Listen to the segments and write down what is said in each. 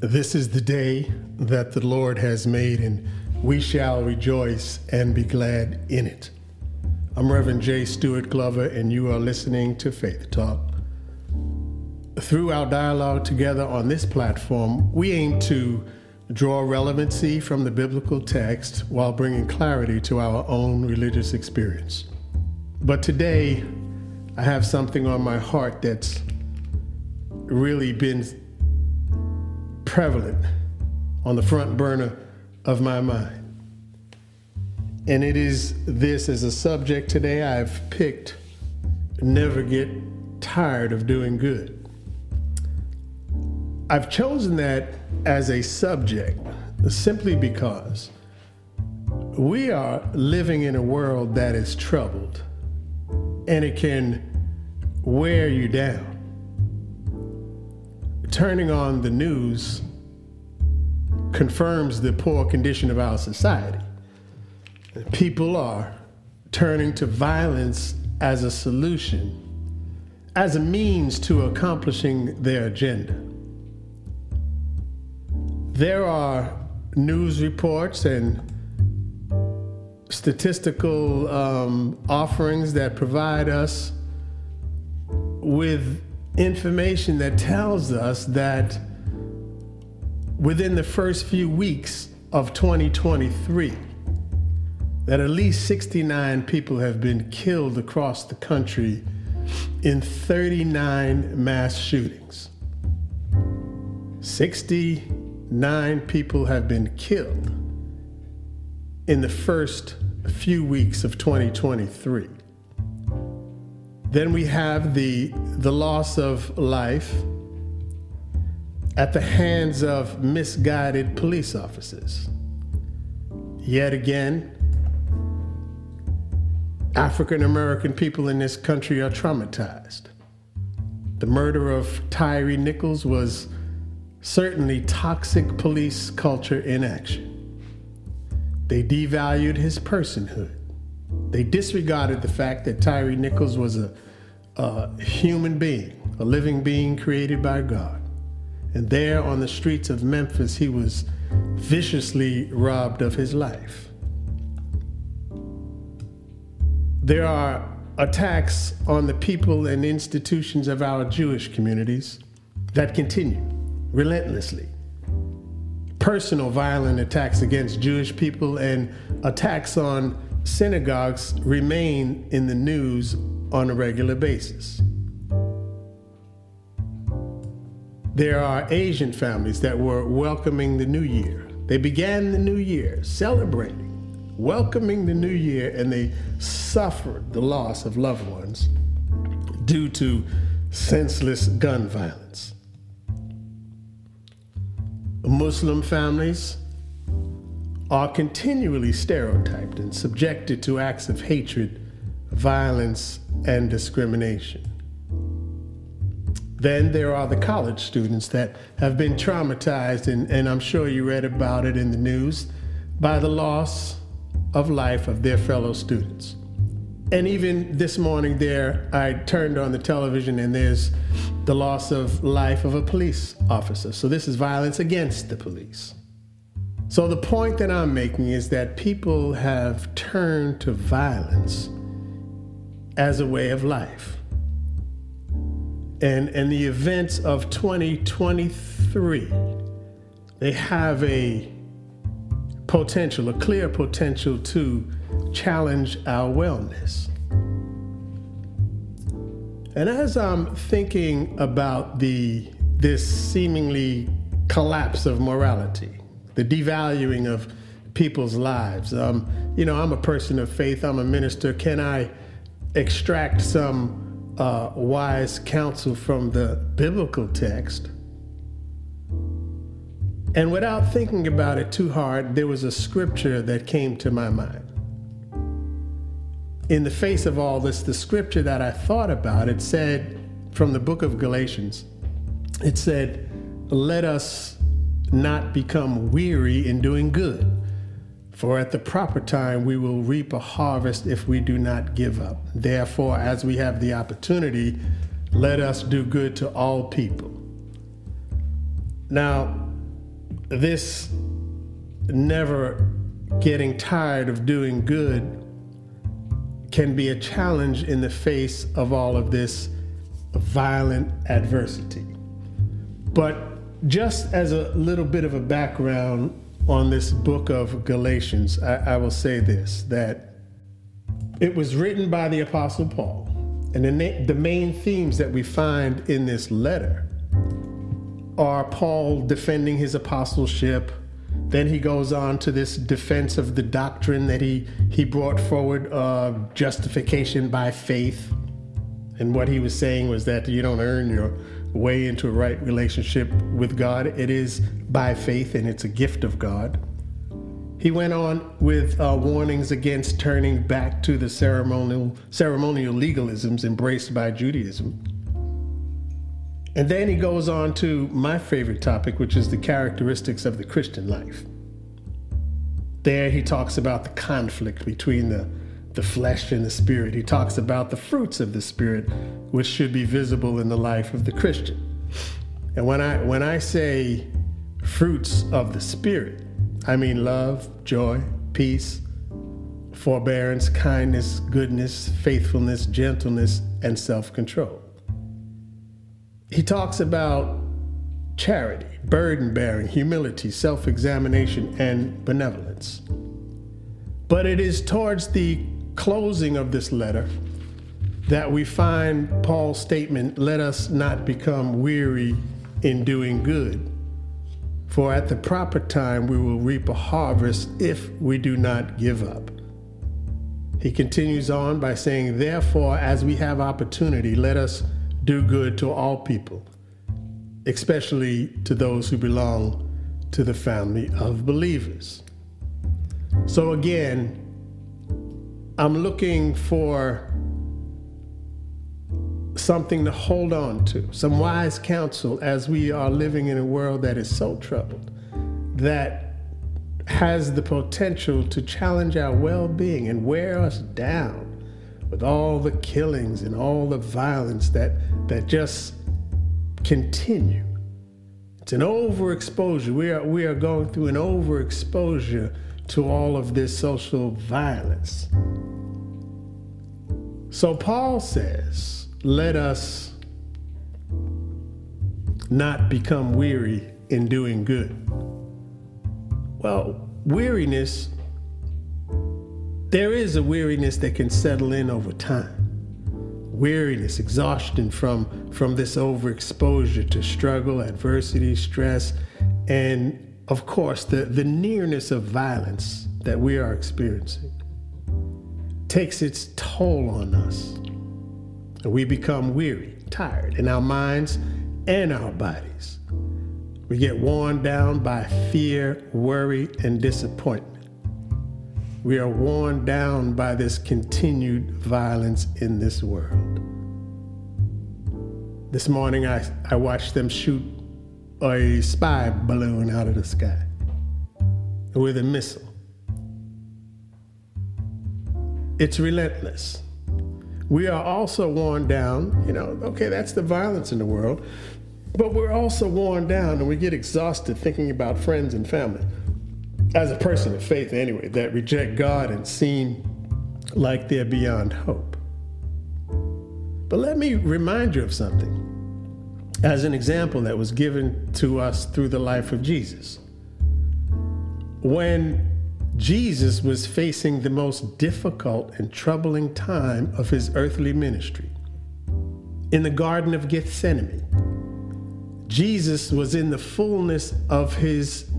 This is the day that the Lord has made, and we shall rejoice and be glad in it. I'm Reverend J. Stewart Glover, and you are listening to Faith Talk. Through our dialogue together on this platform, we aim to draw relevancy from the biblical text while bringing clarity to our own religious experience. But today, I have something on my heart that's really been prevalent on the front burner of my mind. And it is this as a subject today I've picked never get tired of doing good. I've chosen that as a subject simply because we are living in a world that is troubled and it can wear you down. Turning on the news confirms the poor condition of our society. People are turning to violence as a solution, as a means to accomplishing their agenda. There are news reports and statistical um, offerings that provide us with information that tells us that within the first few weeks of 2023 that at least 69 people have been killed across the country in 39 mass shootings. 69 people have been killed in the first few weeks of 2023. Then we have the, the loss of life at the hands of misguided police officers. Yet again, African American people in this country are traumatized. The murder of Tyree Nichols was certainly toxic police culture in action. They devalued his personhood. They disregarded the fact that Tyree Nichols was a, a human being, a living being created by God. And there on the streets of Memphis, he was viciously robbed of his life. There are attacks on the people and institutions of our Jewish communities that continue relentlessly. Personal violent attacks against Jewish people and attacks on synagogues remain in the news on a regular basis. There are Asian families that were welcoming the new year. They began the new year celebrating, welcoming the new year, and they suffered the loss of loved ones due to senseless gun violence. Muslim families are continually stereotyped and subjected to acts of hatred, violence, and discrimination. Then there are the college students that have been traumatized, and, and I'm sure you read about it in the news, by the loss of life of their fellow students. And even this morning, there, I turned on the television and there's the loss of life of a police officer. So this is violence against the police. So the point that I'm making is that people have turned to violence as a way of life. And, and the events of 2023, they have a potential, a clear potential to challenge our wellness. And as I'm thinking about the this seemingly collapse of morality, the devaluing of people's lives, um, you know, I'm a person of faith. I'm a minister. Can I extract some uh, wise counsel from the biblical text. And without thinking about it too hard, there was a scripture that came to my mind. In the face of all this, the scripture that I thought about, it said from the book of Galatians, it said, Let us not become weary in doing good for at the proper time we will reap a harvest if we do not give up. Therefore, as we have the opportunity, let us do good to all people. Now, this never getting tired of doing good can be a challenge in the face of all of this violent adversity. But just as a little bit of a background on this book of Galatians, I, I will say this that it was written by the Apostle Paul. And the, na- the main themes that we find in this letter are Paul defending his apostleship. Then he goes on to this defense of the doctrine that he, he brought forward of justification by faith. And what he was saying was that you don't earn your way into a right relationship with God. It is by faith and it's a gift of God. He went on with uh, warnings against turning back to the ceremonial, ceremonial legalisms embraced by Judaism. And then he goes on to my favorite topic, which is the characteristics of the Christian life. There he talks about the conflict between the, the flesh and the spirit. He talks about the fruits of the spirit, which should be visible in the life of the Christian. And when I when I say fruits of the spirit, I mean love, joy, peace, forbearance, kindness, goodness, faithfulness, gentleness, and self control. He talks about charity, burden bearing, humility, self examination, and benevolence. But it is towards the closing of this letter that we find Paul's statement let us not become weary in doing good for at the proper time we will reap a harvest if we do not give up. He continues on by saying, Therefore, as we have opportunity, let us do good to all people, especially to those who belong to the family of believers. So, again, I'm looking for something to hold on to, some wise counsel as we are living in a world that is so troubled, that has the potential to challenge our well being and wear us down with all the killings and all the violence that, that just continue. It's an overexposure. We are, we are going through an overexposure to all of this social violence. So Paul says, let us not become weary in doing good. Well, weariness, there is a weariness that can settle in over time. Weariness, exhaustion from, from this overexposure to struggle, adversity, stress, and of course, the, the nearness of violence that we are experiencing takes its toll on us and we become weary, tired in our minds and our bodies. We get worn down by fear, worry, and disappointment. We are worn down by this continued violence in this world. This morning, I, I watched them shoot a spy balloon out of the sky with a missile. It's relentless. We are also worn down, you know, okay, that's the violence in the world, but we're also worn down and we get exhausted thinking about friends and family. As a person of faith, anyway, that reject God and seem like they're beyond hope. But let me remind you of something as an example that was given to us through the life of Jesus. When Jesus was facing the most difficult and troubling time of his earthly ministry. In the Garden of Gethsemane, Jesus was in the fullness of his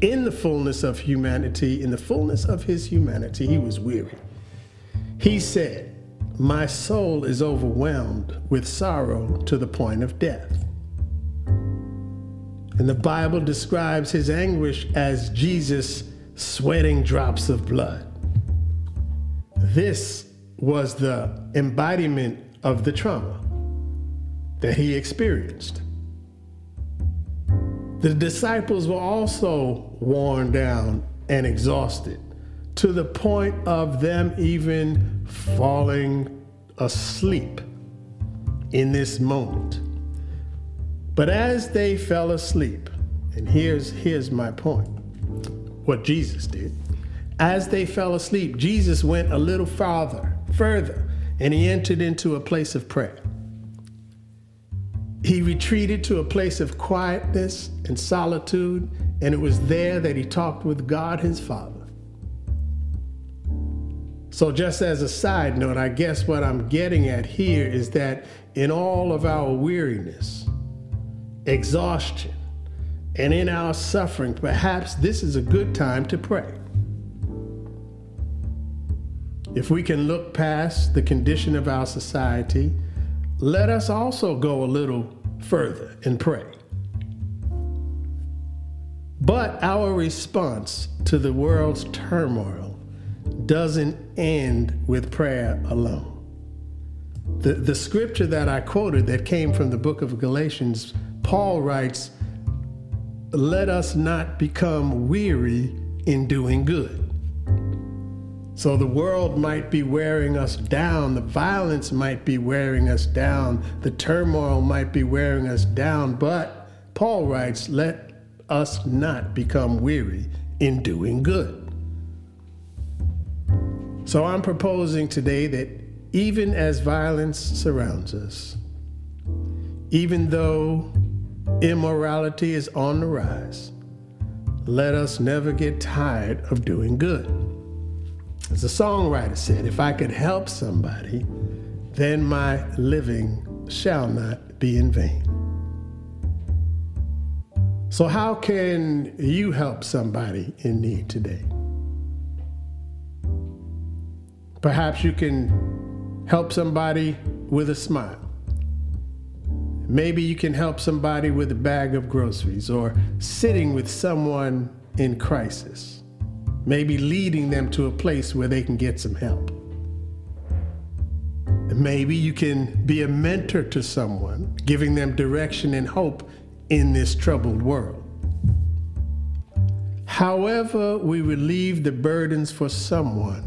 in the fullness of humanity, in the fullness of his humanity, he was weary. He said, My soul is overwhelmed with sorrow to the point of death. And the Bible describes his anguish as Jesus sweating drops of blood. This was the embodiment of the trauma that he experienced. The disciples were also worn down and exhausted to the point of them even falling asleep in this moment. But as they fell asleep, And here's, here's my point what Jesus did. As they fell asleep, Jesus went a little farther, further, and he entered into a place of prayer. He retreated to a place of quietness and solitude, and it was there that he talked with God his Father. So, just as a side note, I guess what I'm getting at here is that in all of our weariness, exhaustion, and in our suffering, perhaps this is a good time to pray. If we can look past the condition of our society, let us also go a little further and pray. But our response to the world's turmoil doesn't end with prayer alone. The, the scripture that I quoted that came from the book of Galatians, Paul writes, Let us not become weary in doing good. So the world might be wearing us down, the violence might be wearing us down, the turmoil might be wearing us down, but Paul writes, Let us not become weary in doing good. So I'm proposing today that even as violence surrounds us, even though immorality is on the rise, let us never get tired of doing good. As a songwriter said, if I could help somebody, then my living shall not be in vain. So, how can you help somebody in need today? Perhaps you can help somebody with a smile. Maybe you can help somebody with a bag of groceries or sitting with someone in crisis. Maybe leading them to a place where they can get some help. Maybe you can be a mentor to someone, giving them direction and hope in this troubled world. However, we relieve the burdens for someone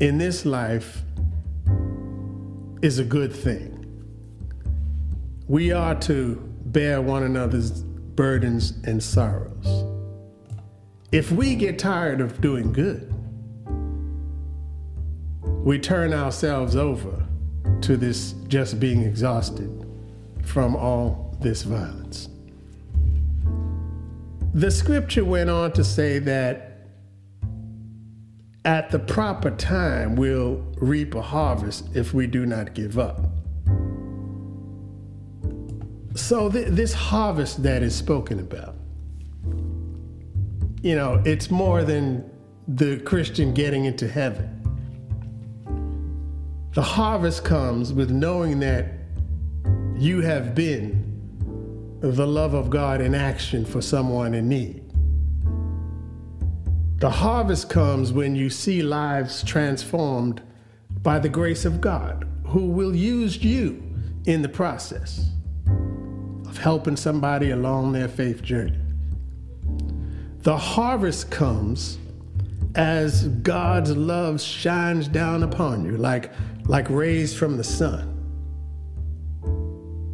in this life is a good thing. We are to bear one another's burdens and sorrows. If we get tired of doing good, we turn ourselves over to this just being exhausted from all this violence. The scripture went on to say that at the proper time, we'll reap a harvest if we do not give up. So, th- this harvest that is spoken about, you know, it's more than the Christian getting into heaven. The harvest comes with knowing that you have been the love of God in action for someone in need. The harvest comes when you see lives transformed by the grace of God, who will use you in the process of helping somebody along their faith journey. The harvest comes as God's love shines down upon you like, like rays from the sun.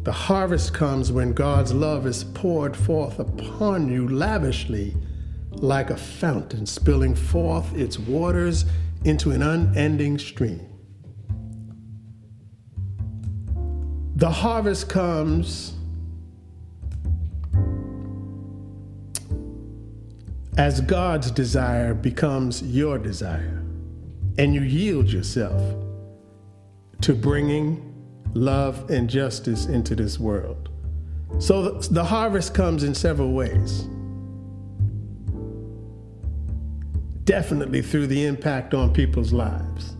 The harvest comes when God's love is poured forth upon you lavishly like a fountain spilling forth its waters into an unending stream. The harvest comes as God's desire becomes your desire, and you yield yourself to bringing love and justice into this world. So the harvest comes in several ways. definitely through the impact on people's lives.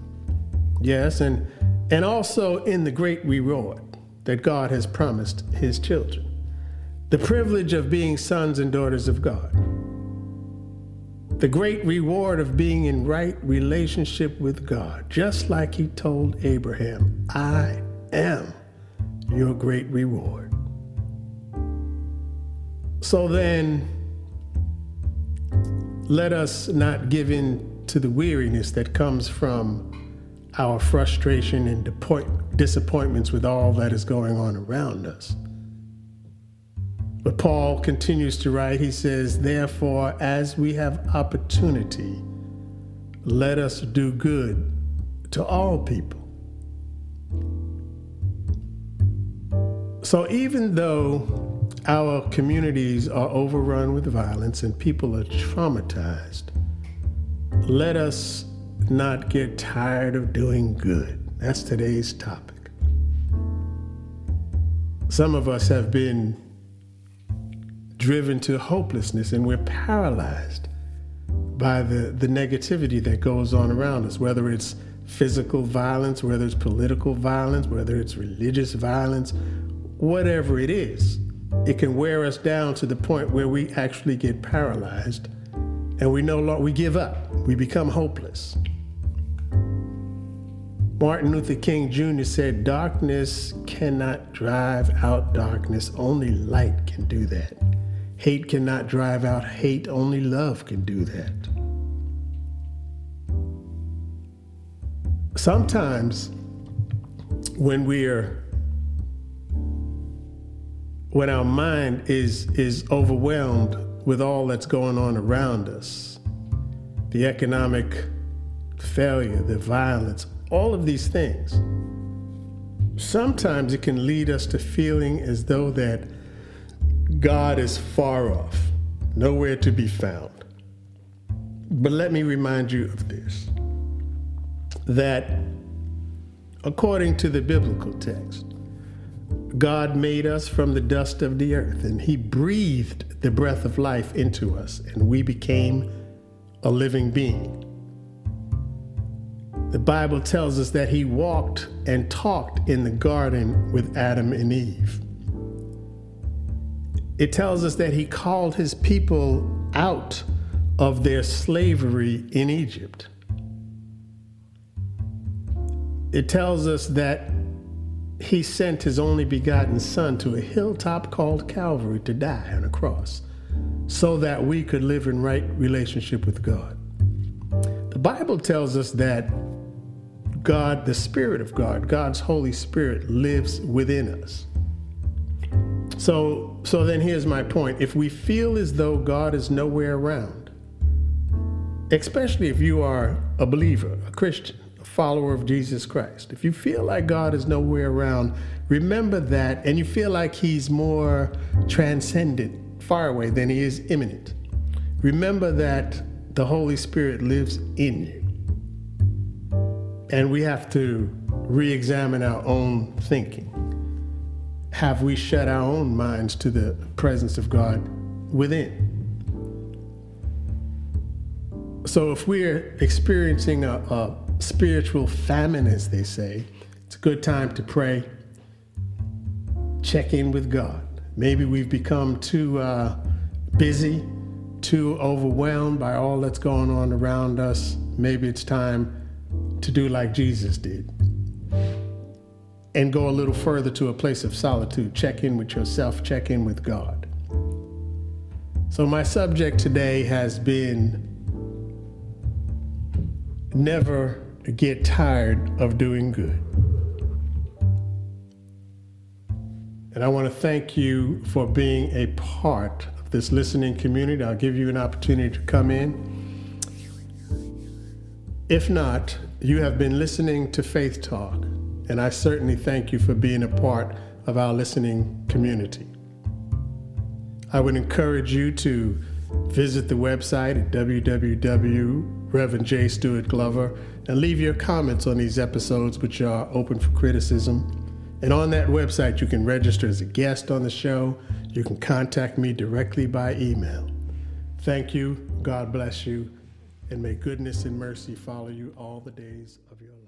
Yes, and, and also in the great reward that God has promised his children. The privilege of being sons and daughters of God. The great reward of being in right relationship with God, just like he told Abraham, I am your great reward. So then, let us not give in to the weariness that comes from our frustration and disappointments with all that is going on around us. But Paul continues to write, he says, Therefore, as we have opportunity, let us do good to all people. So even though our communities are overrun with violence and people are traumatized, let us not get tired of doing good. That's today's topic. Some of us have been driven to hopelessness and we're paralyzed by the, the negativity that goes on around us, whether it's physical violence, whether it's political violence, whether it's religious violence, whatever it is. It can wear us down to the point where we actually get paralyzed and we no longer we give up. We become hopeless. Martin Luther King Jr. said, Darkness cannot drive out darkness, only light can do that. Hate cannot drive out hate, only love can do that. Sometimes when we're when our mind is is overwhelmed with all that's going on around us, the economic failure, the violence, all of these things. Sometimes it can lead us to feeling as though that God is far off, nowhere to be found. But let me remind you of this that according to the biblical text, God made us from the dust of the earth, and He breathed the breath of life into us, and we became a living being. The Bible tells us that he walked and talked in the garden with Adam and Eve. It tells us that he called his people out of their slavery in Egypt. It tells us that he sent his only begotten Son to a hilltop called Calvary to die on a cross so that we could live in right relationship with God. The Bible tells us that God, the Spirit of God, God's Holy Spirit lives within us. So, so then here's my point. If we feel as though God is nowhere around, especially if you are a believer, a Christian, a follower of Jesus Christ, if you feel like God is nowhere around, remember that, and you feel like He's more transcendent, far away than He is immanent. Remember that the Holy Spirit lives in you. And we have to re examine our own thinking. Have we shut our own minds to the presence of God within? So, if we're experiencing a, a spiritual famine, as they say, it's a good time to pray, check in with God. Maybe we've become too uh, busy, too overwhelmed by all that's going on around us. Maybe it's time to do like Jesus did and go a little further to a place of solitude. Check in with yourself, check in with God. So, my subject today has been never get tired of doing good. And I want to thank you for being a part of this listening community. I'll give you an opportunity to come in. If not, you have been listening to Faith Talk, and I certainly thank you for being a part of our listening community. I would encourage you to visit the website at www.reverendjstuartglover and leave your comments on these episodes, which are open for criticism. And on that website, you can register as a guest on the show. You can contact me directly by email. Thank you. God bless you and may goodness and mercy follow you all the days of your life.